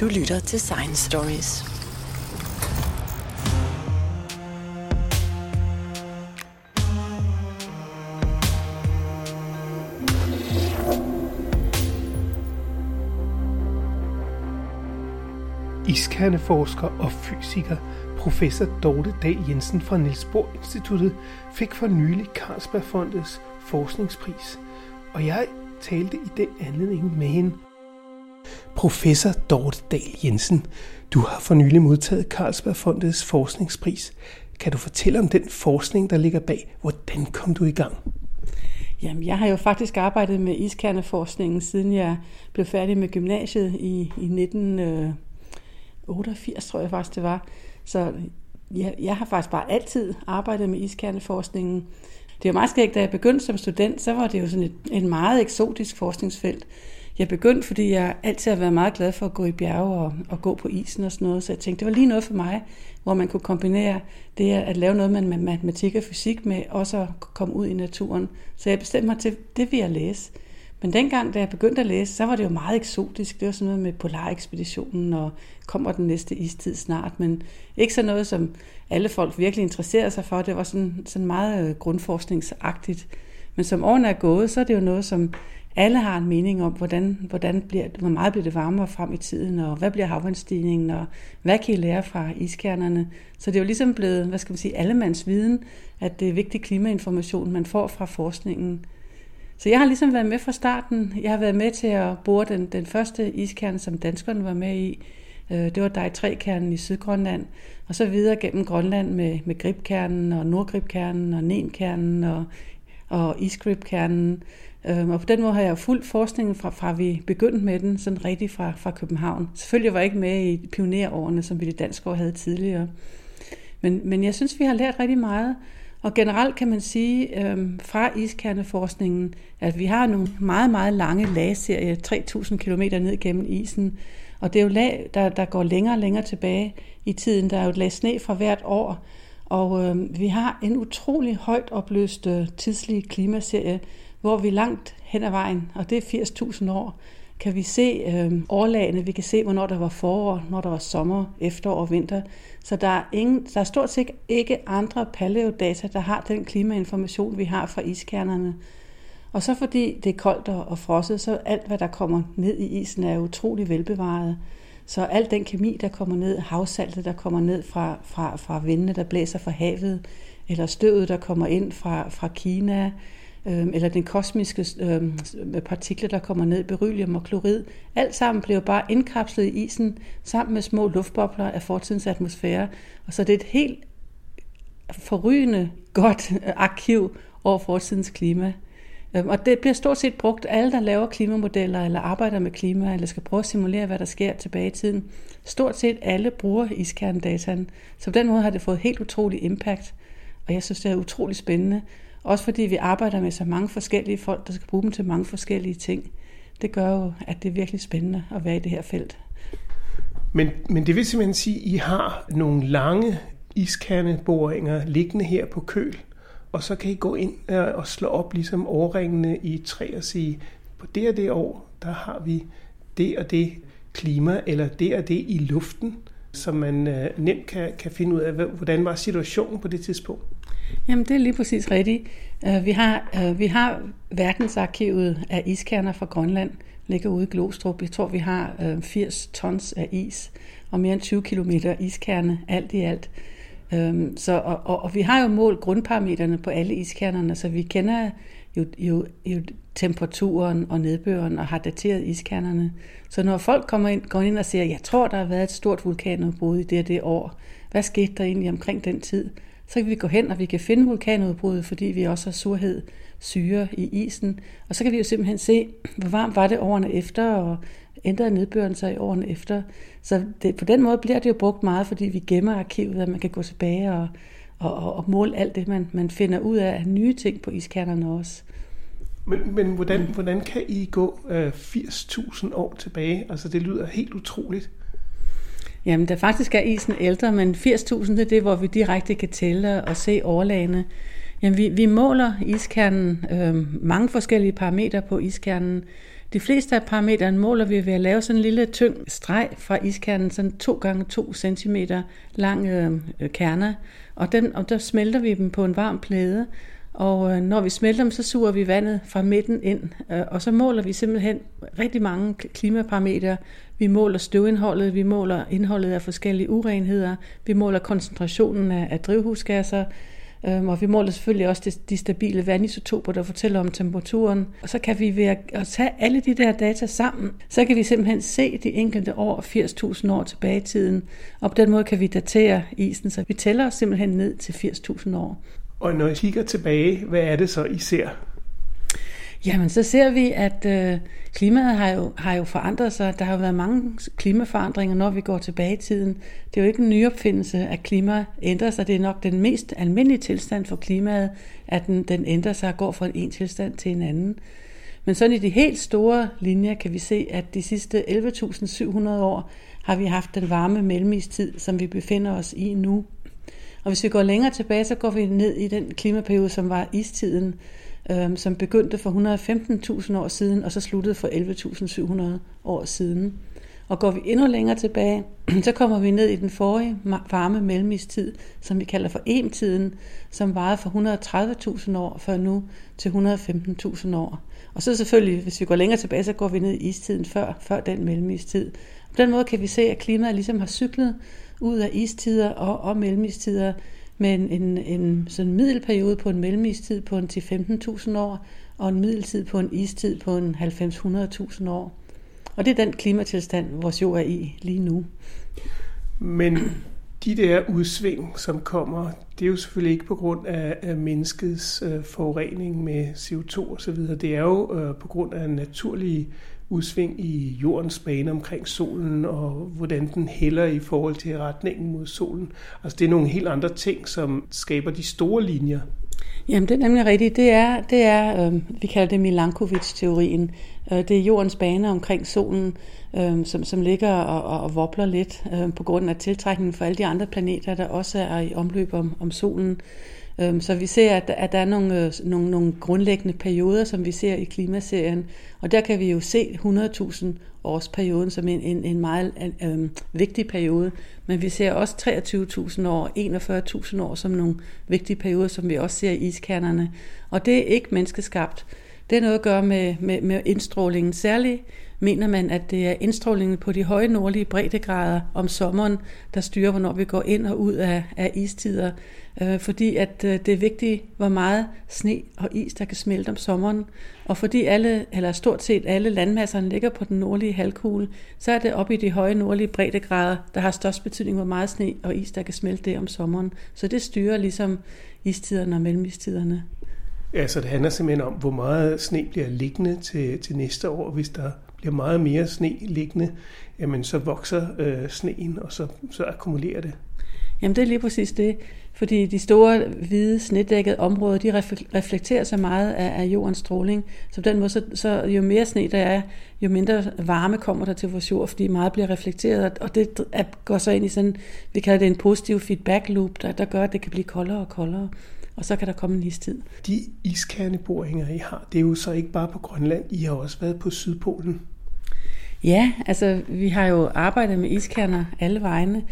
Du lytter til Science Stories. Iskerneforsker og fysiker professor Dorte Dag Jensen fra Niels Bohr Instituttet fik for nylig Carlsbergfondets forskningspris, og jeg talte i den anledning med hende. Professor Dorte Dahl Jensen, du har for nylig modtaget Carlsbergfondets forskningspris. Kan du fortælle om den forskning, der ligger bag? Hvordan kom du i gang? Jamen, jeg har jo faktisk arbejdet med iskerneforskningen, siden jeg blev færdig med gymnasiet i, i 1988, øh, tror jeg faktisk det var. Så jeg, jeg har faktisk bare altid arbejdet med iskerneforskningen. Det er meget skægt, da jeg begyndte som student, så var det jo sådan et, et meget eksotisk forskningsfelt. Jeg begyndte, fordi jeg altid har været meget glad for at gå i bjerge og, og gå på isen og sådan noget, så jeg tænkte, det var lige noget for mig, hvor man kunne kombinere det at lave noget med matematik og fysik med også at komme ud i naturen. Så jeg bestemte mig til, det vil jeg læse. Men dengang, da jeg begyndte at læse, så var det jo meget eksotisk. Det var sådan noget med polarekspeditionen, og kommer den næste istid snart. Men ikke så noget, som alle folk virkelig interesserede sig for. Det var sådan, sådan meget øh, grundforskningsagtigt. Men som årene er gået, så er det jo noget, som alle har en mening om, hvordan, hvordan bliver, hvor meget bliver det varmere frem i tiden, og hvad bliver havvandstigningen, og hvad kan I lære fra iskernerne. Så det er jo ligesom blevet, hvad skal man sige, allemands viden, at det er vigtig klimainformation, man får fra forskningen. Så jeg har ligesom været med fra starten. Jeg har været med til at bore den, den første iskerne, som danskerne var med i. Øh, det var dig 3-kernen i Sydgrønland, og så videre gennem Grønland med, med gribkernen og nordgribkernen og nenkernen og, og isgribkernen. Øhm, og på den måde har jeg fuldt forskningen fra, fra vi begyndte med den, sådan rigtig fra, fra København. Selvfølgelig var jeg ikke med i pionerårene, som vi i Danskår havde tidligere. Men, men jeg synes, vi har lært rigtig meget. Og generelt kan man sige øhm, fra iskerneforskningen, at vi har nogle meget, meget lange lagserier, 3.000 km ned gennem isen. Og det er jo lag, der, der går længere og længere tilbage i tiden. Der er jo et lag sne fra hvert år. Og øh, vi har en utrolig højt opløst øh, tidslig klimaserie, hvor vi langt hen ad vejen, og det er 80.000 år, kan vi se øh, årlagene, vi kan se, hvornår der var forår, når der var sommer, efterår og vinter. Så der er, ingen, der er stort set ikke andre paleodata, der har den klimainformation, vi har fra iskernerne. Og så fordi det er koldt og frosset, så alt, hvad der kommer ned i isen, er utrolig velbevaret. Så al den kemi, der kommer ned, havsaltet, der kommer ned fra, fra, fra vindene, der blæser fra havet, eller støvet, der kommer ind fra, fra Kina, øh, eller den kosmiske øh, partikler, der kommer ned, beryllium og klorid, alt sammen bliver bare indkapslet i isen, sammen med små luftbobler af fortidens atmosfære. Og så det er et helt forrygende godt arkiv over fortidens klima. Øhm, og det bliver stort set brugt alle, der laver klimamodeller eller arbejder med klima, eller skal prøve at simulere, hvad der sker tilbage i tiden. Stort set alle bruger iskernedataen. Så på den måde har det fået helt utrolig impact. Og jeg synes, det er utrolig spændende. Også fordi vi arbejder med så mange forskellige folk, der skal bruge dem til mange forskellige ting. Det gør jo, at det er virkelig spændende at være i det her felt. Men, men det vil simpelthen sige, at I har nogle lange iskerneboringer liggende her på køl, og så kan I gå ind øh, og slå op ligesom overringene i træ og sige, på det og det år, der har vi det og det klima, eller det og det i luften, så man øh, nemt kan, kan finde ud af, hvordan var situationen på det tidspunkt. Jamen, det er lige præcis rigtigt. Øh, vi har, øh, vi har verdensarkivet af iskerner fra Grønland, ligger ude i Glostrup. Jeg tror, vi har øh, 80 tons af is og mere end 20 km iskerne, alt i alt. Øhm, så, og, og, og vi har jo målt grundparametrene på alle iskernerne, så vi kender jo, jo, jo temperaturen og nedbøren og har dateret iskernerne. Så når folk kommer ind, går ind og siger, jeg tror, der har været et stort vulkanudbrud i det det år, hvad skete der egentlig omkring den tid? Så kan vi gå hen, og vi kan finde vulkanudbruddet, fordi vi også har surhed, syre i isen. Og så kan vi jo simpelthen se, hvor varmt var det årene efter, og ændrede nedbøren sig i årene efter. Så det, på den måde bliver det jo brugt meget, fordi vi gemmer arkivet, at man kan gå tilbage og, og, og, og måle alt det, man, man finder ud af nye ting på iskernerne også. Men, men hvordan, hvordan kan I gå øh, 80.000 år tilbage? Altså det lyder helt utroligt. Jamen, der faktisk er isen ældre, men 80.000 det er det, hvor vi direkte kan tælle og se overlagene. Jamen, vi, vi måler iskernen, øh, mange forskellige parametre på iskernen. De fleste af parametrene måler vi ved at lave sådan en lille tyng streg fra iskernen, sådan 2 gange 2 cm lang øh, kerner, og, den, og der smelter vi dem på en varm plade, og øh, når vi smelter dem, så suger vi vandet fra midten ind, øh, og så måler vi simpelthen rigtig mange klimaparametre. Vi måler støvindholdet, vi måler indholdet af forskellige urenheder, vi måler koncentrationen af, af drivhusgasser, øh, og vi måler selvfølgelig også de, de stabile vandisotoper, der fortæller om temperaturen. Og så kan vi ved at tage alle de der data sammen, så kan vi simpelthen se de enkelte år, 80.000 år tilbage i tiden, og på den måde kan vi datere isen, så vi tæller os simpelthen ned til 80.000 år. Og når I kigger tilbage, hvad er det så, I ser? Jamen, så ser vi, at øh, klimaet har jo, har jo forandret sig. Der har jo været mange klimaforandringer, når vi går tilbage i tiden. Det er jo ikke en nyopfindelse, at klima ændrer sig. Det er nok den mest almindelige tilstand for klimaet, at den, den ændrer sig og går fra en tilstand til en anden. Men sådan i de helt store linjer kan vi se, at de sidste 11.700 år har vi haft den varme mellemistid, som vi befinder os i nu. Og hvis vi går længere tilbage, så går vi ned i den klimaperiode, som var istiden, øh, som begyndte for 115.000 år siden, og så sluttede for 11.700 år siden. Og går vi endnu længere tilbage, så kommer vi ned i den forrige varme mellemistid, som vi kalder for emtiden, som varede for 130.000 år før nu til 115.000 år. Og så selvfølgelig, hvis vi går længere tilbage, så går vi ned i istiden før, før den mellemistid. På den måde kan vi se, at klimaet ligesom har cyklet ud af istider og, og mellemistider med en, en, en sådan middelperiode på en mellemistid på en til 15.000 år, og en middeltid på en istid på en 90-100.000 år. Og det er den klimatilstand, vores jord er i lige nu. Men de der udsving, som kommer, det er jo selvfølgelig ikke på grund af, af menneskets øh, forurening med CO2 osv. Det er jo øh, på grund af naturlige udsving i jordens bane omkring solen, og hvordan den hælder i forhold til retningen mod solen. Altså det er nogle helt andre ting, som skaber de store linjer. Jamen det er nemlig rigtigt. Det er, det er øh, vi kalder det Milankovic-teorien. Øh, det er jordens bane omkring solen, øh, som, som ligger og, og, og vobler lidt øh, på grund af tiltrækningen for alle de andre planeter, der også er i omløb om, om solen. Øhm, så vi ser, at, der er nogle, øh, nogle, nogle grundlæggende perioder, som vi ser i klimaserien. Og der kan vi jo se 100.000 års perioden som en, en, en meget øh, vigtig periode. Men vi ser også 23.000 år, 41.000 år som nogle vigtige perioder, som vi også ser i iskernerne. Og det er ikke menneskeskabt. Det har noget at gøre med, med, med indstrålingen. Særligt mener man, at det er indstrålingen på de høje nordlige breddegrader om sommeren, der styrer, hvornår vi går ind og ud af, af istider. Øh, fordi at øh, det er vigtigt, hvor meget sne og is, der kan smelte om sommeren. Og fordi alle, eller stort set alle landmasserne ligger på den nordlige halvkugle, så er det oppe i de høje nordlige breddegrader, der har størst betydning, hvor meget sne og is, der kan smelte det om sommeren. Så det styrer ligesom istiderne og mellemistiderne. Ja, så det handler simpelthen om, hvor meget sne bliver liggende til, til næste år. Hvis der bliver meget mere sne liggende, jamen så vokser øh, sneen, og så, så akkumulerer det. Jamen det er lige præcis det. Fordi de store, hvide, snedækkede områder, de reflekterer så meget af, af jordens stråling. Så på den måde, så, så jo mere sne der er, jo mindre varme kommer der til vores jord, fordi meget bliver reflekteret. Og det går så ind i sådan, vi kalder det en positiv feedback loop, der, der gør, at det kan blive koldere og koldere. Og så kan der komme en istid. De iskerneboringer, I har, det er jo så ikke bare på Grønland. I har også været på Sydpolen. Ja, altså vi har jo arbejdet med iskerner alle vegne.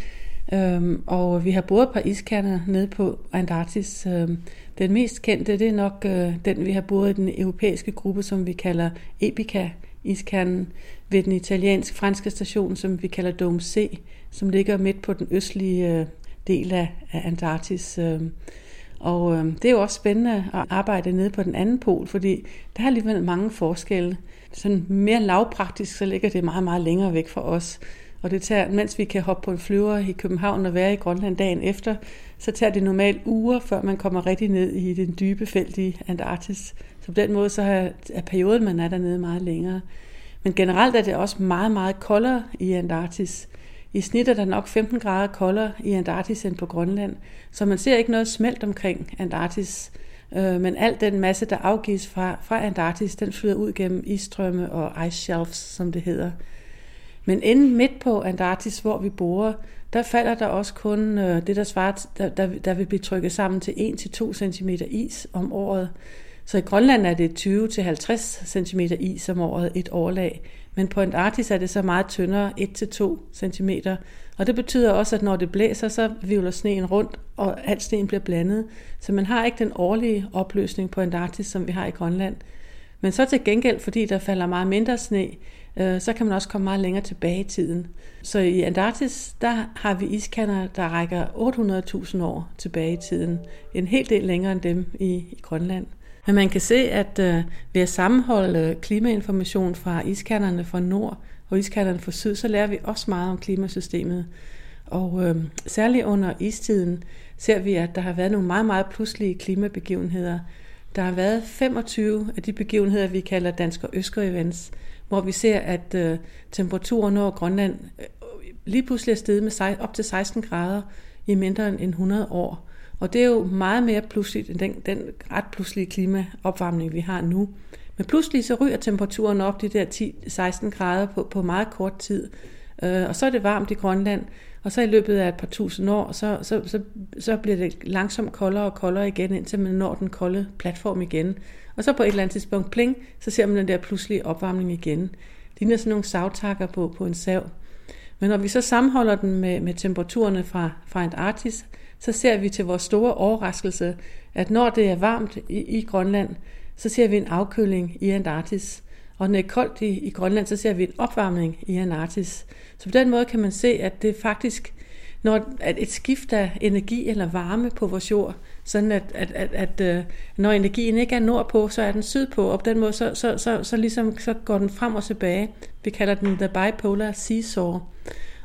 Øhm, og vi har boret et par iskerner nede på Antarktis. Øhm, den mest kendte, det er nok øh, den, vi har boret i den europæiske gruppe, som vi kalder Epica iskernen ved den italiensk-franske station, som vi kalder Dome C, som ligger midt på den østlige øh, del af, af Antarktis. Øh. Og øh, det er jo også spændende at arbejde nede på den anden pol, fordi der er alligevel mange forskelle. Sådan mere lavpraktisk, så ligger det meget, meget længere væk fra os. Og det tager, mens vi kan hoppe på en flyver i København og være i Grønland dagen efter, så tager det normalt uger, før man kommer rigtig ned i den dybe felt i Antarktis. Så på den måde så er perioden, man er dernede, meget længere. Men generelt er det også meget, meget koldere i Antarktis. I snit er der nok 15 grader koldere i Antarktis end på Grønland, så man ser ikke noget smelt omkring Antarktis. Øh, men al den masse, der afgives fra, fra Antarktis, den flyder ud gennem isstrømme og ice shelves, som det hedder. Men inden midt på Antarktis, hvor vi bor, der falder der også kun øh, det, der svarer, der, der, der vil blive trykket sammen til 1-2 cm is om året. Så i Grønland er det 20-50 cm is om året, et årlag. Men på Antarktis er det så meget tyndere, 1-2 cm. Og det betyder også, at når det blæser, så vivler sneen rundt, og alt sneen bliver blandet. Så man har ikke den årlige opløsning på Antarktis, som vi har i Grønland. Men så til gengæld, fordi der falder meget mindre sne, øh, så kan man også komme meget længere tilbage i tiden. Så i Antarktis, der har vi iskanner, der rækker 800.000 år tilbage i tiden. En hel del længere end dem i, i Grønland. Men man kan se, at øh, ved at sammenholde klimainformation fra iskanderne fra nord og iskanderne fra syd, så lærer vi også meget om klimasystemet. Og øh, særligt under istiden ser vi, at der har været nogle meget, meget pludselige klimabegivenheder. Der har været 25 af de begivenheder, vi kalder dansk og øsker events, hvor vi ser, at øh, temperaturen over Grønland øh, lige pludselig er steget med op til 16 grader i mindre end 100 år. Og det er jo meget mere pludseligt end den, den ret pludselige klimaopvarmning, vi har nu. Men pludselig så ryger temperaturen op de der 10-16 grader på, på meget kort tid. Øh, og så er det varmt i Grønland, og så i løbet af et par tusind år, så, så, så, så bliver det langsomt koldere og koldere igen, indtil man når den kolde platform igen. Og så på et eller andet tidspunkt, pling, så ser man den der pludselige opvarmning igen. Det ligner sådan nogle savtakker på, på en sav. Men når vi så sammenholder den med, med temperaturerne fra, fra Antarktis, så ser vi til vores store overraskelse, at når det er varmt i, i Grønland, så ser vi en afkøling i Antarktis. Og når det er koldt i, i Grønland, så ser vi en opvarmning i Antarktis. Så på den måde kan man se, at det faktisk, når at et skift af energi eller varme på vores jord, sådan at, at, at, at, øh, når energien ikke er nordpå, så er den sydpå, og på den måde, så, så, så, så, ligesom, så går den frem og tilbage. Vi kalder den the bipolar seesaw.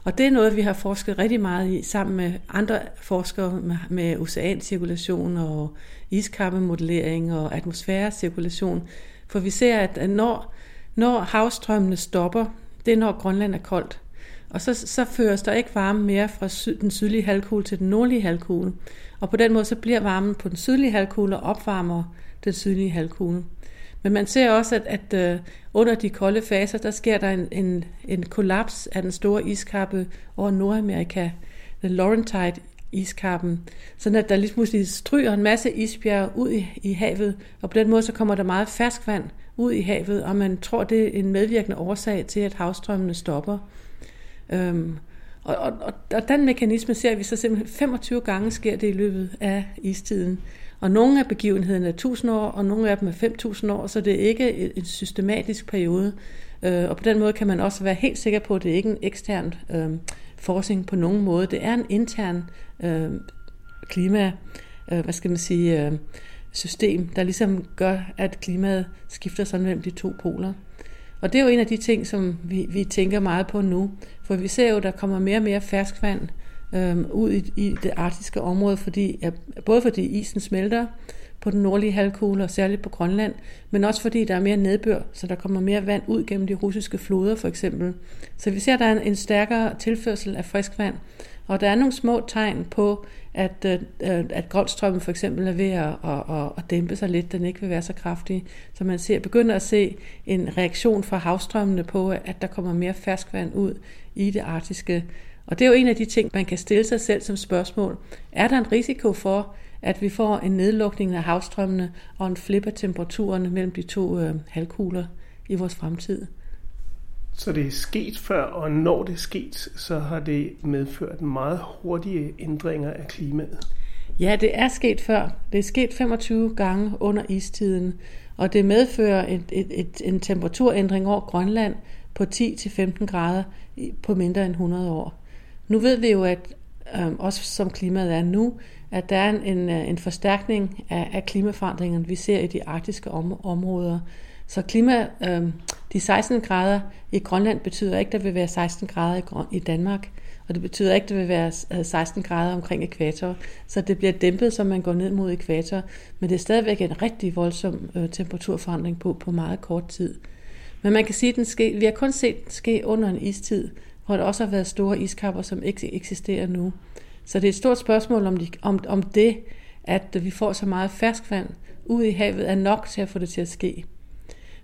Og det er noget, vi har forsket rigtig meget i, sammen med andre forskere med, med oceancirkulation og iskappemodellering og atmosfærecirkulation. For vi ser, at når, når havstrømmene stopper, det er når Grønland er koldt. Og så, så føres der ikke varme mere fra syd, den sydlige halvkugle til den nordlige halvkugle. Og på den måde så bliver varmen på den sydlige halvkugle og opvarmer den sydlige halvkugle. Men man ser også, at, at øh, under de kolde faser, der sker der en, en, en kollaps af den store iskappe over Nordamerika, den Laurentide iskappen, sådan at der lige pludselig stryger en masse isbjerg ud i, i havet, og på den måde så kommer der meget ferskvand ud i havet, og man tror, det er en medvirkende årsag til, at havstrømmene stopper. Øhm, og, og, og, og den mekanisme ser vi så simpelthen 25 gange sker det i løbet af istiden. Og nogle af begivenhederne er 1000 år, og nogle af dem er 5000 år, så det er ikke en systematisk periode. Øh, og på den måde kan man også være helt sikker på, at det ikke er en ekstern øh, forskning på nogen måde. Det er en intern øh, klima, øh, hvad skal man sige, øh, system, der ligesom gør, at klimaet skifter sådan mellem de to poler. Og det er jo en af de ting, som vi, vi tænker meget på nu, for vi ser jo, at der kommer mere og mere ferskvand øh, ud i, i det arktiske område, fordi, ja, både fordi isen smelter på den nordlige halvkugle, og særligt på Grønland, men også fordi der er mere nedbør, så der kommer mere vand ud gennem de russiske floder for eksempel. Så vi ser, at der er en, en stærkere tilførsel af frisk vand, og der er nogle små tegn på, at, øh, øh, at Golfstrømmen for eksempel er ved at, at, at, at dæmpe sig lidt, den ikke vil være så kraftig. Så man ser, begynder at se en reaktion fra havstrømmene på, at der kommer mere ferskvand ud i det arktiske og det er jo en af de ting, man kan stille sig selv som spørgsmål. Er der en risiko for, at vi får en nedlukning af havstrømmene og en flip af temperaturerne mellem de to øh, halvkugler i vores fremtid? Så det er sket før, og når det er sket, så har det medført meget hurtige ændringer af klimaet. Ja, det er sket før. Det er sket 25 gange under istiden, og det medfører et, et, et, en temperaturændring over Grønland på 10-15 grader på mindre end 100 år. Nu ved vi jo, at øh, også som klimaet er nu, at der er en, en, øh, en forstærkning af, af klimaforandringerne, vi ser i de arktiske om, områder. Så klima, øh, de 16 grader i Grønland betyder ikke, at der vil være 16 grader i, i Danmark, og det betyder ikke, at det vil være øh, 16 grader omkring ekvator. Så det bliver dæmpet, som man går ned mod ekvator, men det er stadigvæk en rigtig voldsom øh, temperaturforandring på, på meget kort tid. Men man kan sige, at den ske, vi har kun set den ske under en istid, hvor der også har været store iskapper, som ikke eksisterer nu. Så det er et stort spørgsmål, om, de, om, om det, at vi får så meget ferskvand ud i havet, er nok til at få det til at ske.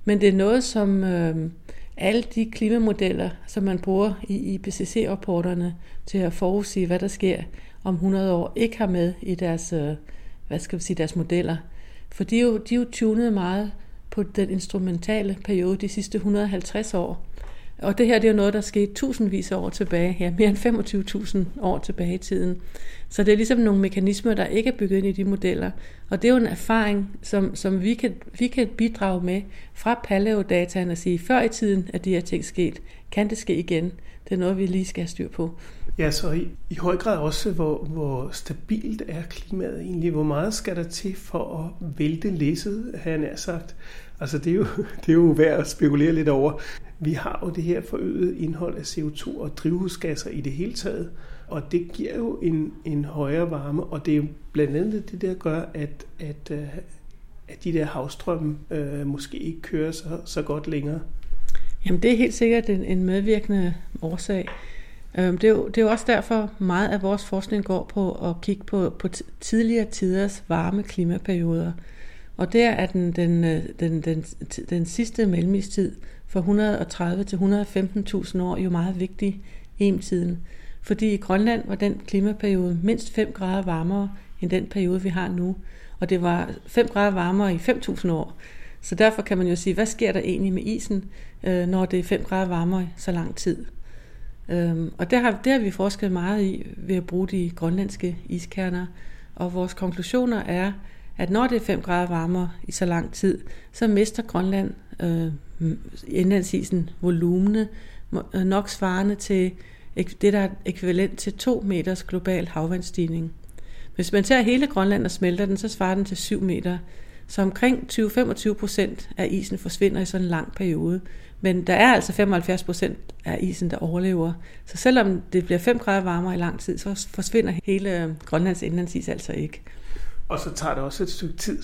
Men det er noget, som øh, alle de klimamodeller, som man bruger i IPCC-rapporterne til at forudsige, hvad der sker om 100 år, ikke har med i deres, øh, hvad skal vi sige, deres modeller. For de er jo, de er jo tunet meget på den instrumentale periode de sidste 150 år. Og det her det er jo noget, der skete tusindvis af år tilbage, ja, mere end 25.000 år tilbage i tiden. Så det er ligesom nogle mekanismer, der ikke er bygget ind i de modeller. Og det er jo en erfaring, som, som vi, kan, vi kan bidrage med fra paleodataen og sige, før i tiden er de her ting sket. Kan det ske igen? Det er noget, vi lige skal have styr på. Ja, så i, i høj grad også, hvor, hvor stabilt er klimaet egentlig? Hvor meget skal der til for at vælte læsset, har jeg nær sagt? Altså, det er, jo, det er jo værd at spekulere lidt over. Vi har jo det her forøget indhold af CO2 og drivhusgasser i det hele taget, og det giver jo en, en højere varme, og det er jo blandt andet det, der gør, at, at, øh, at de der havstrømme øh, måske ikke kører så, så godt længere. Jamen det er helt sikkert en, en medvirkende årsag. Øhm, det er, jo, det er jo også derfor meget af vores forskning går på at kigge på, på tidligere tiders varme klimaperioder. Og der er den, den, øh, den, den, den sidste mellemistid fra 130 til 115.000 år jo meget vigtig i Fordi i Grønland var den klimaperiode mindst 5 grader varmere end den periode, vi har nu. Og det var 5 grader varmere i 5.000 år. Så derfor kan man jo sige, hvad sker der egentlig med isen, øh, når det er 5 grader varmere så lang tid? Øhm, og det har, det har vi forsket meget i ved at bruge de grønlandske iskerner. Og vores konklusioner er, at når det er 5 grader varmere i så lang tid, så mister Grønland øh, indlandsisen volumene øh, nok svarende til det, der er ekvivalent til 2 meters global havvandsstigning. Hvis man tager hele Grønland og smelter den, så svarer den til 7 meter. Så omkring 20-25 procent af isen forsvinder i sådan en lang periode. Men der er altså 75 procent af isen, der overlever. Så selvom det bliver 5 grader varmere i lang tid, så forsvinder hele Grønlands indlandsis altså ikke. Og så tager det også et stykke tid.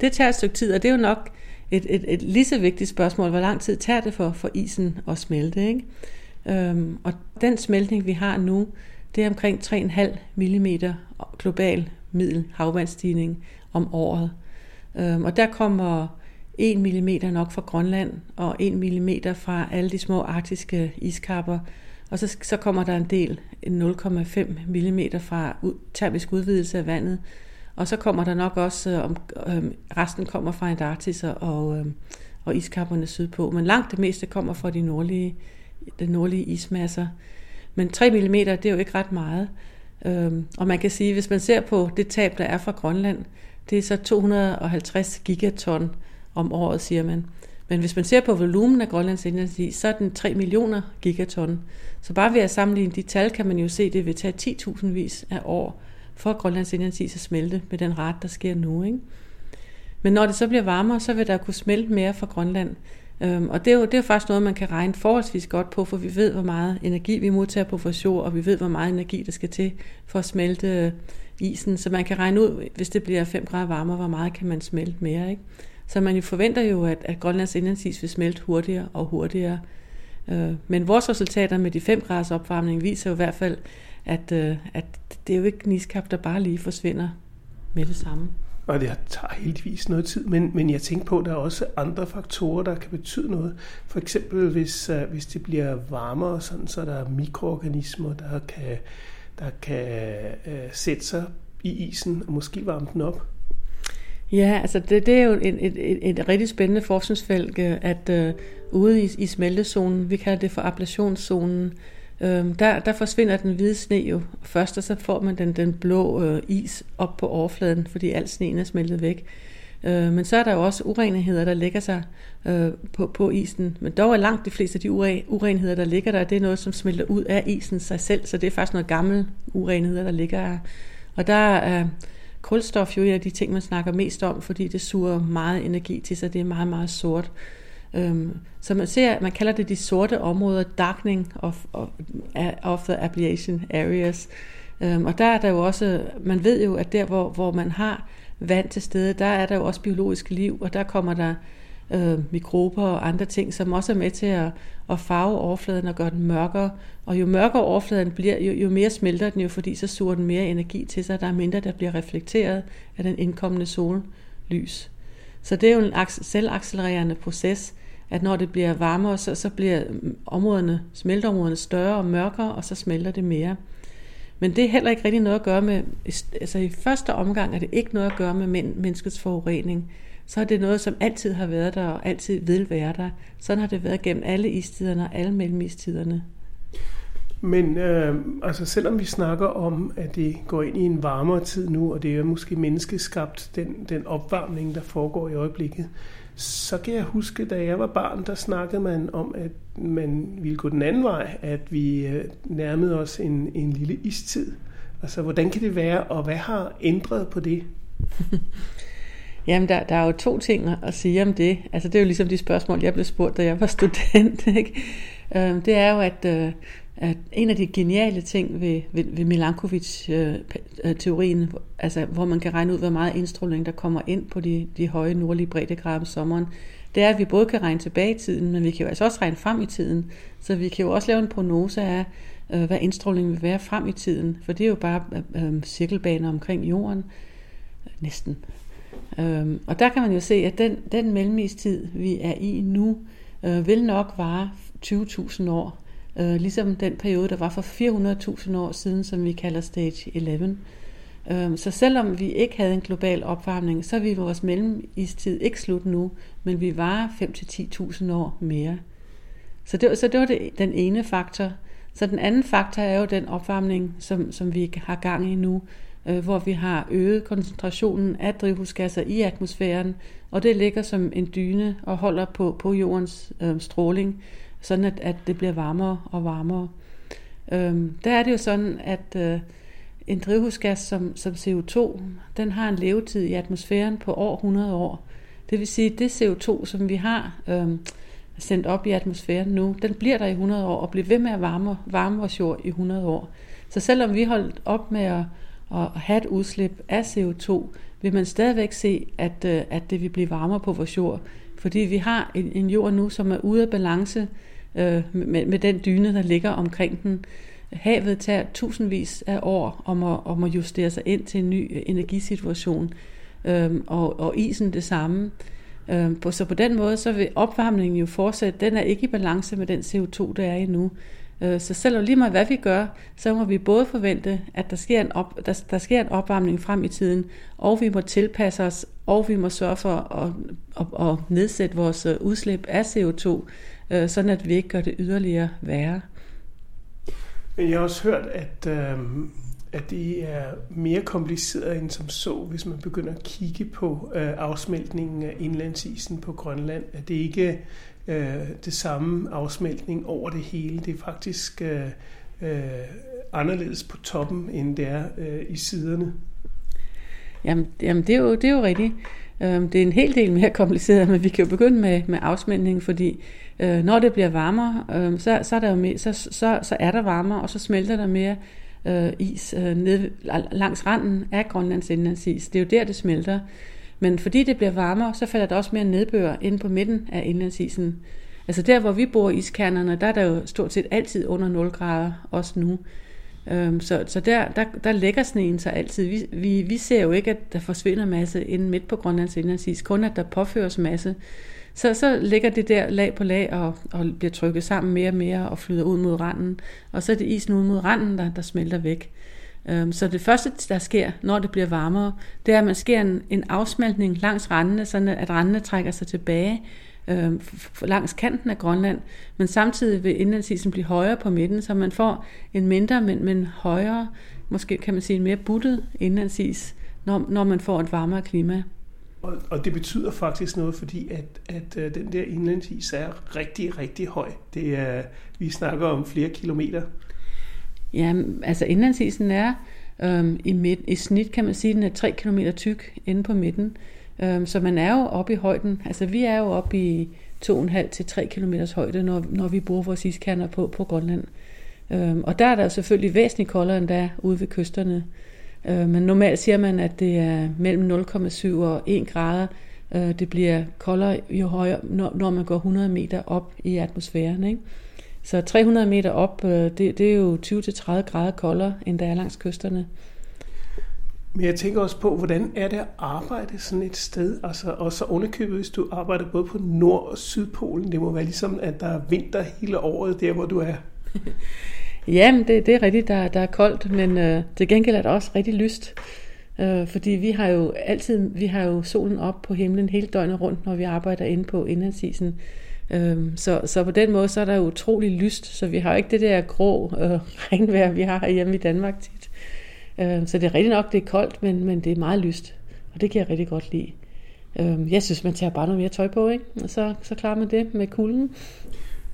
Det tager et stykke tid, og det er jo nok et, et, et lige så vigtigt spørgsmål. Hvor lang tid tager det for, for isen at smelte? Ikke? Øhm, og den smeltning, vi har nu, det er omkring 3,5 mm global middel havvandsstigning om året. Øhm, og der kommer 1 mm nok fra Grønland, og 1 mm fra alle de små arktiske iskapper. Og så, så kommer der en del, 0,5 mm fra termisk udvidelse af vandet. Og så kommer der nok også, øh, om, øh, resten kommer fra Antarktis og, øh, og iskapperne sydpå. Men langt det meste kommer fra de nordlige, de nordlige ismasser. Men 3 mm, det er jo ikke ret meget. Øh, og man kan sige, hvis man ser på det tab, der er fra Grønland, det er så 250 gigaton om året, siger man. Men hvis man ser på volumen af Grønlands indlandsis, så er den 3 millioner gigaton. Så bare ved at sammenligne de tal, kan man jo se, at det vil tage 10.000 vis af år for Grønlands indlandsis at smelte med den ret, der sker nu. Ikke? Men når det så bliver varmere, så vil der kunne smelte mere fra Grønland. Øhm, og det er, jo, det er jo faktisk noget, man kan regne forholdsvis godt på, for vi ved, hvor meget energi vi modtager på vores jord, og vi ved, hvor meget energi der skal til for at smelte øh, isen. Så man kan regne ud, hvis det bliver 5 grader varmere, hvor meget kan man smelte mere. Ikke? Så man jo forventer jo, at, at Grønlands indlandsis vil smelte hurtigere og hurtigere. Øh, men vores resultater med de 5 graders opvarmning viser jo i hvert fald, at, øh, at det er jo ikke niskap, der bare lige forsvinder med det samme. Og det tager heldigvis noget tid, men, men jeg tænker på, at der er også andre faktorer, der kan betyde noget. For eksempel, hvis, uh, hvis det bliver varmere, sådan, så der er mikroorganismer, der kan, der kan uh, sætte sig i isen og måske varme den op. Ja, altså det, det er jo et, et, et, et rigtig spændende forskningsfelt, at uh, ude i, i smeltezonen, vi kalder det for ablationszonen, Øhm, der, der forsvinder den hvide sne jo først, og så får man den, den blå øh, is op på overfladen, fordi al sneen er smeltet væk. Øh, men så er der jo også urenheder, der ligger sig øh, på, på isen. Men dog er langt de fleste af de urenheder, der ligger der, det er noget, som smelter ud af isen sig selv, så det er faktisk noget gammel urenheder, der ligger her. Og der er kulstof jo en af de ting, man snakker mest om, fordi det suger meget energi til sig, det er meget, meget sort. Øhm, så man ser, man kalder det de sorte områder, darkening of, of, of the ablation areas. Øhm, og der er der jo også, man ved jo, at der hvor, hvor man har vand til stede, der er der jo også biologisk liv, og der kommer der øh, mikrober og andre ting, som også er med til at, at farve overfladen og gøre den mørkere. Og jo mørkere overfladen bliver, jo, jo mere smelter den jo, fordi så suger den mere energi til sig, der er mindre, der bliver reflekteret af den indkommende sollys. Så det er jo en selvaccelererende proces, at når det bliver varmere, så, så bliver områderne, smelteområderne større og mørkere, og så smelter det mere. Men det er heller ikke rigtig noget at gøre med, altså i første omgang er det ikke noget at gøre med menneskets forurening. Så er det noget, som altid har været der og altid vil være der. Sådan har det været gennem alle istiderne og alle mellemistiderne. Men øh, altså selvom vi snakker om, at det går ind i en varmere tid nu, og det er måske menneskeskabt, den, den opvarmning, der foregår i øjeblikket, så kan jeg huske, da jeg var barn, der snakkede man om, at man ville gå den anden vej, at vi øh, nærmede os en, en lille istid. Altså, hvordan kan det være, og hvad har ændret på det? Jamen, der, der er jo to ting at sige om det. Altså, det er jo ligesom de spørgsmål, jeg blev spurgt, da jeg var student. Ikke? Øhm, det er jo, at, øh, at en af de geniale ting ved, ved, ved Milankovic-teorien, øh, altså, hvor man kan regne ud, hvor meget indstråling, der kommer ind på de, de høje nordlige breddegrader om sommeren, det er, at vi både kan regne tilbage i tiden, men vi kan jo altså også regne frem i tiden. Så vi kan jo også lave en prognose af, øh, hvad indstrålingen vil være frem i tiden. For det er jo bare øh, øh, cirkelbaner omkring jorden. Næsten. Øhm, og der kan man jo se, at den, den mellemistid, vi er i nu, øh, vil nok vare 20.000 år. Øh, ligesom den periode, der var for 400.000 år siden, som vi kalder stage 11. Øh, så selvom vi ikke havde en global opvarmning, så er vi vores mellemistid ikke slut nu, men vi var 5-10.000 år mere. Så det, så det var det, den ene faktor. Så den anden faktor er jo den opvarmning, som, som vi har gang i nu, øh, hvor vi har øget koncentrationen af drivhusgasser i atmosfæren, og det ligger som en dyne og holder på, på jordens øh, stråling, sådan at, at det bliver varmere og varmere. Øhm, der er det jo sådan, at øh, en drivhusgas som, som CO2, den har en levetid i atmosfæren på over 100 år. Det vil sige, at det CO2, som vi har øhm, sendt op i atmosfæren nu, den bliver der i 100 år og bliver ved med at varme, varme vores jord i 100 år. Så selvom vi holdt op med at at have et udslip af CO2, vil man stadigvæk se, at, øh, at det vil blive varmere på vores jord. Fordi vi har en, en jord nu, som er ude af balance øh, med, med den dyne, der ligger omkring den. Havet tager tusindvis af år om at, om at justere sig ind til en ny øh, energisituation, øh, og, og isen det samme. Øh, så på den måde, så vil opvarmningen jo fortsætte. Den er ikke i balance med den CO2, der er i nu. Øh, så selvom lige meget hvad vi gør, så må vi både forvente, at der sker, en op, der, der sker en opvarmning frem i tiden, og vi må tilpasse os, og vi må sørge for at, at, at nedsætte vores øh, udslip af CO2, øh, sådan at vi ikke gør det yderligere værre. Men jeg har også hørt, at, øh, at det er mere kompliceret end som så, hvis man begynder at kigge på øh, afsmeltningen af indlandsisen på Grønland. At det ikke øh, det samme afsmeltning over det hele. Det er faktisk øh, øh, anderledes på toppen, end det er øh, i siderne. Jamen, jamen det, er jo, det er jo rigtigt. Øhm, det er en hel del mere kompliceret, men vi kan jo begynde med, med afsmeltning, fordi øh, når det bliver varmere, øh, så, så, er der jo mere, så, så, så er der varmere, og så smelter der mere øh, is øh, ned langs randen af Grønlands indlandsis. Det er jo der, det smelter. Men fordi det bliver varmere, så falder der også mere nedbør ind på midten af indlandsisen. Altså der, hvor vi bor i iskernerne, der er der jo stort set altid under 0 grader, også nu. Øhm, så så der, der, der lægger sneen sig altid. Vi, vi, vi ser jo ikke, at der forsvinder masse inden midt på Grønlands indlandsis, kun at der påføres masse. Så, så ligger det der lag på lag og, og bliver trykket sammen mere og mere og flyder ud mod randen. Og så er det isen ud mod randen, der, der smelter væk. Øhm, så det første, der sker, når det bliver varmere, det er, at man sker en, en afsmeltning langs randene, sådan at randene trækker sig tilbage øh, langs kanten af Grønland, men samtidig vil indlandsisen blive højere på midten, så man får en mindre, men, men højere, måske kan man sige en mere buttet indlandsis, når, når man får et varmere klima. Og, og det betyder faktisk noget, fordi at, at, at den der indlandsis er rigtig, rigtig høj. Det er, vi snakker om flere kilometer. Ja, altså indlandsisen er øhm, i, midt, i snit, kan man sige, den er 3 km tyk inde på midten. Øhm, så man er jo oppe i højden. Altså vi er jo oppe i 2,5 til 3 km højde, når, når vi bruger vores iskerner på, på Grønland. Øhm, og der er der selvfølgelig væsentligt koldere end der ude ved kysterne. Øhm, men normalt siger man, at det er mellem 0,7 og 1 grader. Øh, det bliver koldere jo højere, når, når man går 100 meter op i atmosfæren. Ikke? Så 300 meter op, øh, det, det er jo 20-30 grader koldere, end der er langs kysterne. Men jeg tænker også på, hvordan er det at arbejde sådan et sted? Altså, og så underkøbet, hvis du arbejder både på Nord- og Sydpolen. Det må være ligesom, at der er vinter hele året der, hvor du er. Jamen, det, det er rigtigt, der, der er koldt, men øh, til gengæld er der også rigtig lyst. Øh, fordi vi har jo altid vi har jo solen op på himlen hele døgnet rundt, når vi arbejder inde på indlandsisen. Øh, så, så på den måde, så er der utrolig lyst, så vi har jo ikke det der grå øh, regnvejr, vi har hjemme i Danmark tit. Øh, så det er rigtigt nok, det er koldt, men, men det er meget lyst, og det kan jeg rigtig godt lide. Øh, jeg synes, man tager bare noget mere tøj på, ikke? og så, så klarer man det med kulden.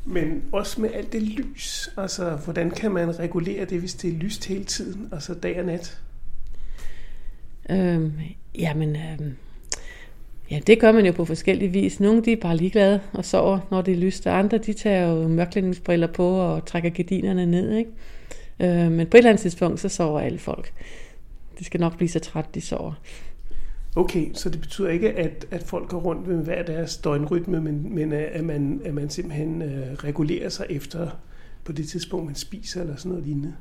Men også med alt det lys, altså hvordan kan man regulere det, hvis det er lyst hele tiden, altså dag og nat? Øhm, jamen, øhm, ja, det gør man jo på forskellige vis. Nogle de er bare ligeglade og sover, når det er lyst, og andre de tager jo mørklægningsbriller på og trækker gardinerne ned. Ikke? Øhm, men på et eller andet tidspunkt, så sover alle folk. De skal nok blive så trætte, de sover. Okay, så det betyder ikke, at, at folk går rundt med hver deres døgnrytme, men, men at, man, at man simpelthen øh, regulerer sig efter på det tidspunkt, man spiser eller sådan noget lignende?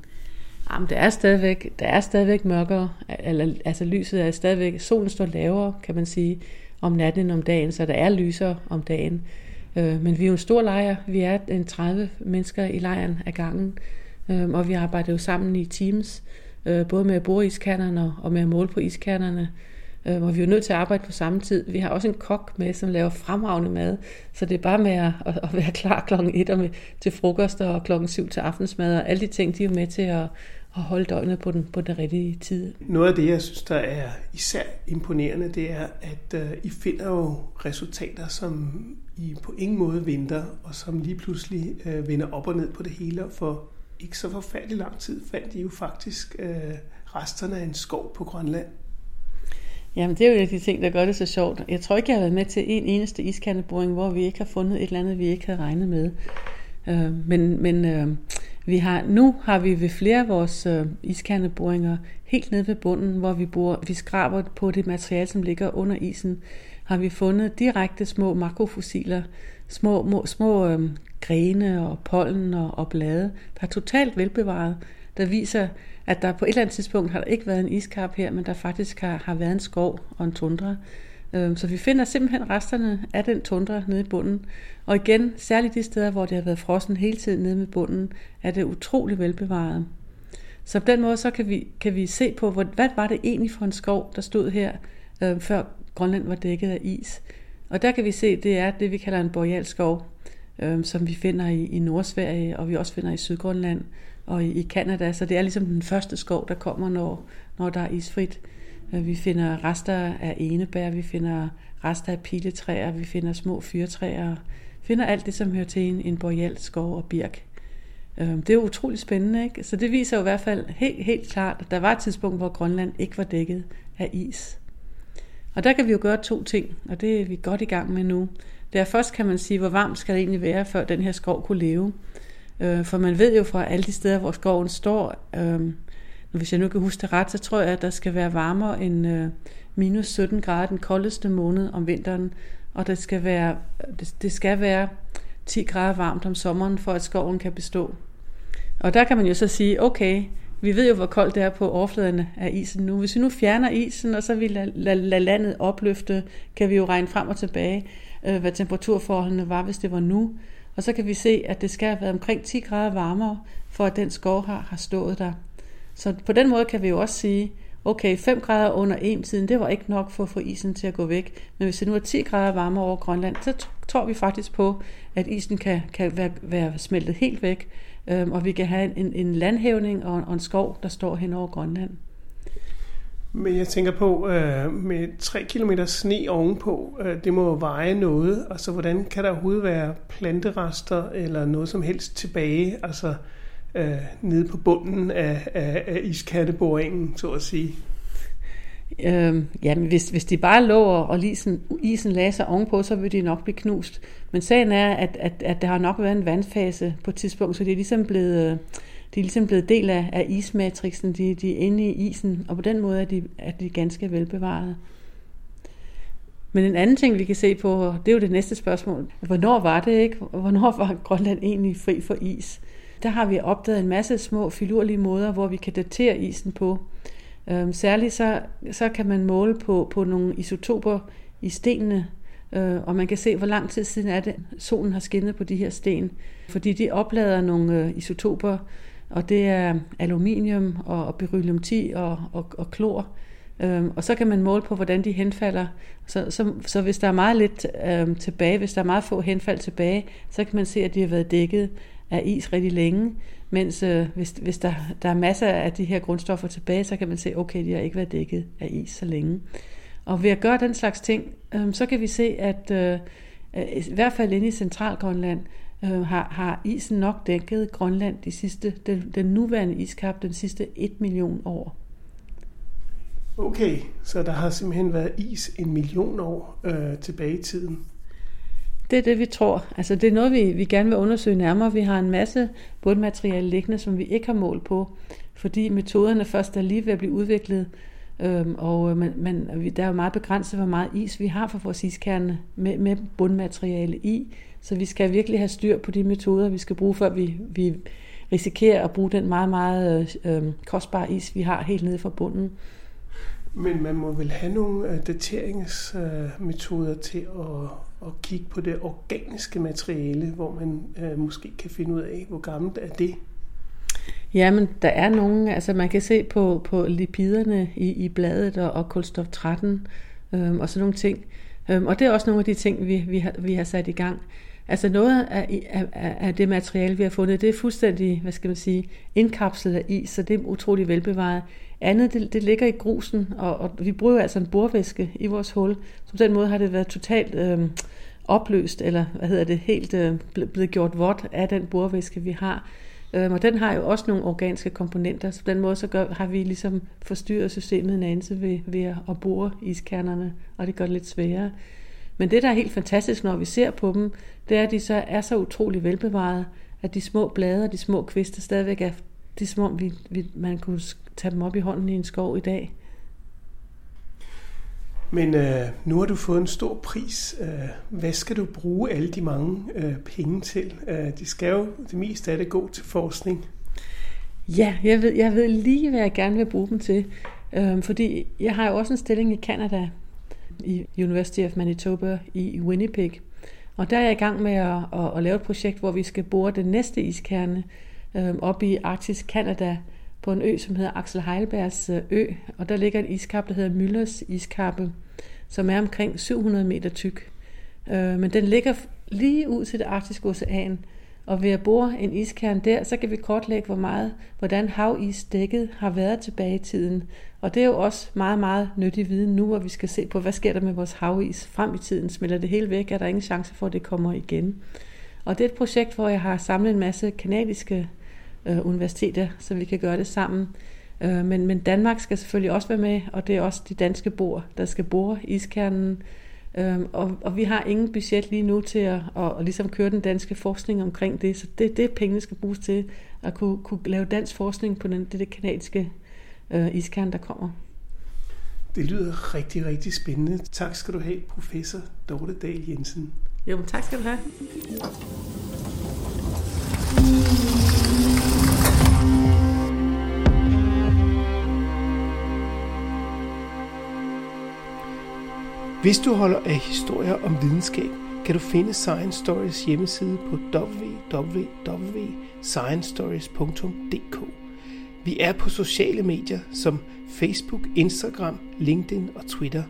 Jamen, det er stadigvæk, der er stadigvæk mørkere, eller, altså lyset er stadigvæk, solen står lavere, kan man sige, om natten end om dagen, så der er lysere om dagen. Øh, men vi er jo en stor lejr, vi er en 30 mennesker i lejren af gangen, øh, og vi arbejder jo sammen i teams, øh, både med at bore iskernerne og med at måle på iskernerne, øh, hvor vi er nødt til at arbejde på samme tid. Vi har også en kok med, som laver fremragende mad, så det er bare med at, at være klar klokken 1 og med, til frokost og klokken 7 til aftensmad, og alle de ting, de er med til at, at holde døgnet på den, på den rigtige tid. Noget af det, jeg synes, der er især imponerende, det er, at uh, I finder jo resultater, som I på ingen måde venter, og som lige pludselig uh, vender op og ned på det hele, og for ikke så forfærdelig lang tid fandt I jo faktisk uh, resterne af en skov på Grønland. Jamen, det er jo en af de ting, der gør det så sjovt. Jeg tror ikke, jeg har været med til en eneste iskandeboring, hvor vi ikke har fundet et eller andet, vi ikke havde regnet med. Øh, men men øh, vi har, nu har vi ved flere af vores øh, iskandeboringer helt nede ved bunden, hvor vi, bor, vi skraber på det materiale, som ligger under isen, har vi fundet direkte små makrofossiler, små, små, små øh, grene og pollen og, og blade, der er totalt velbevaret, der viser, at der på et eller andet tidspunkt har der ikke været en iskap her, men der faktisk har, har været en skov og en tundra. Øhm, så vi finder simpelthen resterne af den tundra nede i bunden. Og igen, særligt de steder, hvor det har været frossen hele tiden nede med bunden, er det utrolig velbevaret. Så på den måde så kan vi, kan vi se på, hvad var det egentlig for en skov, der stod her, øh, før Grønland var dækket af is. Og der kan vi se, det er det, vi kalder en borealskov, øh, som vi finder i, i Nordsverige, og vi også finder i Sydgrønland og i, Kanada. Så det er ligesom den første skov, der kommer, når, når der er isfrit. Øh, vi finder rester af enebær, vi finder rester af piletræer, vi finder små fyrtræer, vi finder alt det, som hører til en, en boreal skov og birk. Øhm, det er jo utroligt spændende, ikke? Så det viser jo i hvert fald helt, helt klart, at der var et tidspunkt, hvor Grønland ikke var dækket af is. Og der kan vi jo gøre to ting, og det er vi godt i gang med nu. Det er først kan man sige, hvor varmt skal det egentlig være, før den her skov kunne leve. Øh, for man ved jo fra alle de steder, hvor skoven står, øh, hvis jeg nu kan huske det ret, så tror jeg, at der skal være varmere end øh, minus 17 grader den koldeste måned om vinteren, og det skal være, det, det skal være 10 grader varmt om sommeren, for at skoven kan bestå. Og der kan man jo så sige, okay, vi ved jo, hvor koldt det er på overfladen af isen nu. Hvis vi nu fjerner isen, og så vi lader lad, lad landet opløfte, kan vi jo regne frem og tilbage, øh, hvad temperaturforholdene var, hvis det var nu. Og så kan vi se, at det skal have været omkring 10 grader varmere, for at den skov har, har stået der. Så på den måde kan vi jo også sige, okay, 5 grader under en tiden, det var ikke nok for at få isen til at gå væk. Men hvis det nu er 10 grader varmere over Grønland, så tror vi faktisk på, at isen kan, kan være, være smeltet helt væk, øhm, og vi kan have en, en landhævning og en, og en skov, der står hen over Grønland. Men jeg tænker på, øh, med 3 km sne ovenpå, øh, det må veje noget. Altså, hvordan kan der overhovedet være planterester eller noget som helst tilbage, altså øh, nede på bunden af, af, af iskatteboringen, så at sige? Øhm, jamen, hvis, hvis de bare lå og isen, isen lagde sig ovenpå, så ville de nok blive knust. Men sagen er, at, at, at der har nok været en vandfase på et tidspunkt, så det er ligesom blevet... Øh, de er ligesom blevet del af, af ismatrixen, de, de er inde i isen, og på den måde er de, er de ganske velbevaret. Men en anden ting, vi kan se på, det er jo det næste spørgsmål. Hvornår var det ikke? Hvornår var Grønland egentlig fri for is? Der har vi opdaget en masse små filurlige måder, hvor vi kan datere isen på. Øhm, særligt så, så kan man måle på, på nogle isotoper i stenene, øh, og man kan se, hvor lang tid siden er det, solen har skinnet på de her sten. Fordi de oplader nogle øh, isotoper, og det er aluminium og, og beryllium 10 og, og, og klor. Øhm, og så kan man måle på, hvordan de henfalder. Så, så, så hvis der er meget lidt øhm, tilbage, hvis der er meget få henfald tilbage, så kan man se, at de har været dækket af is rigtig længe. Mens øh, hvis, hvis der, der er masser af de her grundstoffer tilbage, så kan man se, okay, de har ikke været dækket af is så længe. Og ved at gøre den slags ting, øh, så kan vi se, at øh, i hvert fald inde i Centralgrønland, øh, har, har isen nok dækket Grønland de sidste, den, den nuværende iskap den sidste 1 million år. Okay, så der har simpelthen været is en million år øh, tilbage i tiden. Det er det, vi tror. Altså, det er noget, vi, vi gerne vil undersøge nærmere. Vi har en masse bundmateriale liggende, som vi ikke har mål på, fordi metoderne først er lige ved at blive udviklet, øhm, og man, man, der er jo meget begrænset, hvor meget is vi har for vores iskerne med, med bundmateriale i. Så vi skal virkelig have styr på de metoder, vi skal bruge, før vi, vi risikerer at bruge den meget, meget øh, kostbare is, vi har helt nede fra bunden. Men man må vel have nogle øh, dateringsmetoder til at, at kigge på det organiske materiale, hvor man øh, måske kan finde ud af, hvor gammelt er det. Ja, men der er nogle, altså man kan se på, på lipiderne i, i bladet og, og kulstof 13 øhm, og sådan nogle ting. Øhm, og det er også nogle af de ting, vi, vi, har, vi har sat i gang. Altså noget af, af, af det materiale, vi har fundet, det er fuldstændig, hvad skal man sige, indkapslet af is, så det er utrolig velbevaret. Andet, det, det ligger i grusen, og, og vi bruger altså en borvæske i vores hul. Så på den måde har det været totalt øh, opløst, eller hvad hedder det, helt øh, blevet gjort vådt af den borvæske, vi har. Øh, og den har jo også nogle organiske komponenter, så på den måde så gør, har vi ligesom forstyrret systemet en anelse ved, ved at bore iskernerne, og det gør det lidt sværere. Men det, der er helt fantastisk, når vi ser på dem, det er, at de så er så utrolig velbevaret, at de små blade og de små kviste stadigvæk er det er som om, vi, vi, man kunne tage dem op i hånden i en skov i dag. Men øh, nu har du fået en stor pris. Øh, hvad skal du bruge alle de mange øh, penge til? Øh, de skal jo det meste af det gå til forskning. Ja, jeg ved, jeg ved lige, hvad jeg gerne vil bruge dem til. Øh, fordi jeg har jo også en stilling i Canada, i University of Manitoba i Winnipeg. Og der er jeg i gang med at, at, at lave et projekt, hvor vi skal bore den næste iskerne, øh, op i Arktis, Kanada på en ø, som hedder Axel Heilbergs øh, ø, og der ligger en iskap, der hedder Müllers iskappe, som er omkring 700 meter tyk. Øh, men den ligger lige ud til det arktiske ocean, og ved at bore en iskern der, så kan vi kortlægge, hvor meget, hvordan havisdækket har været tilbage i tiden. Og det er jo også meget, meget nyttig viden nu, hvor vi skal se på, hvad sker der med vores havis frem i tiden. Smelter det hele væk? Er der ingen chance for, at det kommer igen? Og det er et projekt, hvor jeg har samlet en masse kanadiske øh, universiteter, så vi kan gøre det sammen. Øh, men, men Danmark skal selvfølgelig også være med, og det er også de danske bor, der skal bore iskernen. Øh, og, og vi har ingen budget lige nu til at, at, at ligesom køre den danske forskning omkring det, så det det, pengene skal bruges til, at kunne, kunne lave dansk forskning på den, det, det kanadiske øh, iskern, der kommer. Det lyder rigtig, rigtig spændende. Tak skal du have, professor Dorte Dahl Jensen. Jo, tak skal du have. Hvis du holder af historier om videnskab, kan du finde Science Stories hjemmeside på www.sciencestories.dk. Vi er på sociale medier som Facebook, Instagram, LinkedIn og Twitter.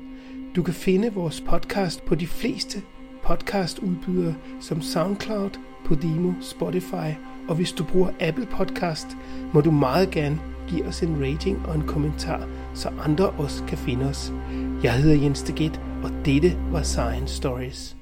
Du kan finde vores podcast på de fleste podcastudbydere som SoundCloud, Podimo, Spotify, og hvis du bruger Apple Podcast, må du meget gerne give os en rating og en kommentar, så andre også kan finde os. Jeg hedder Jens Deget, og dette var Science Stories.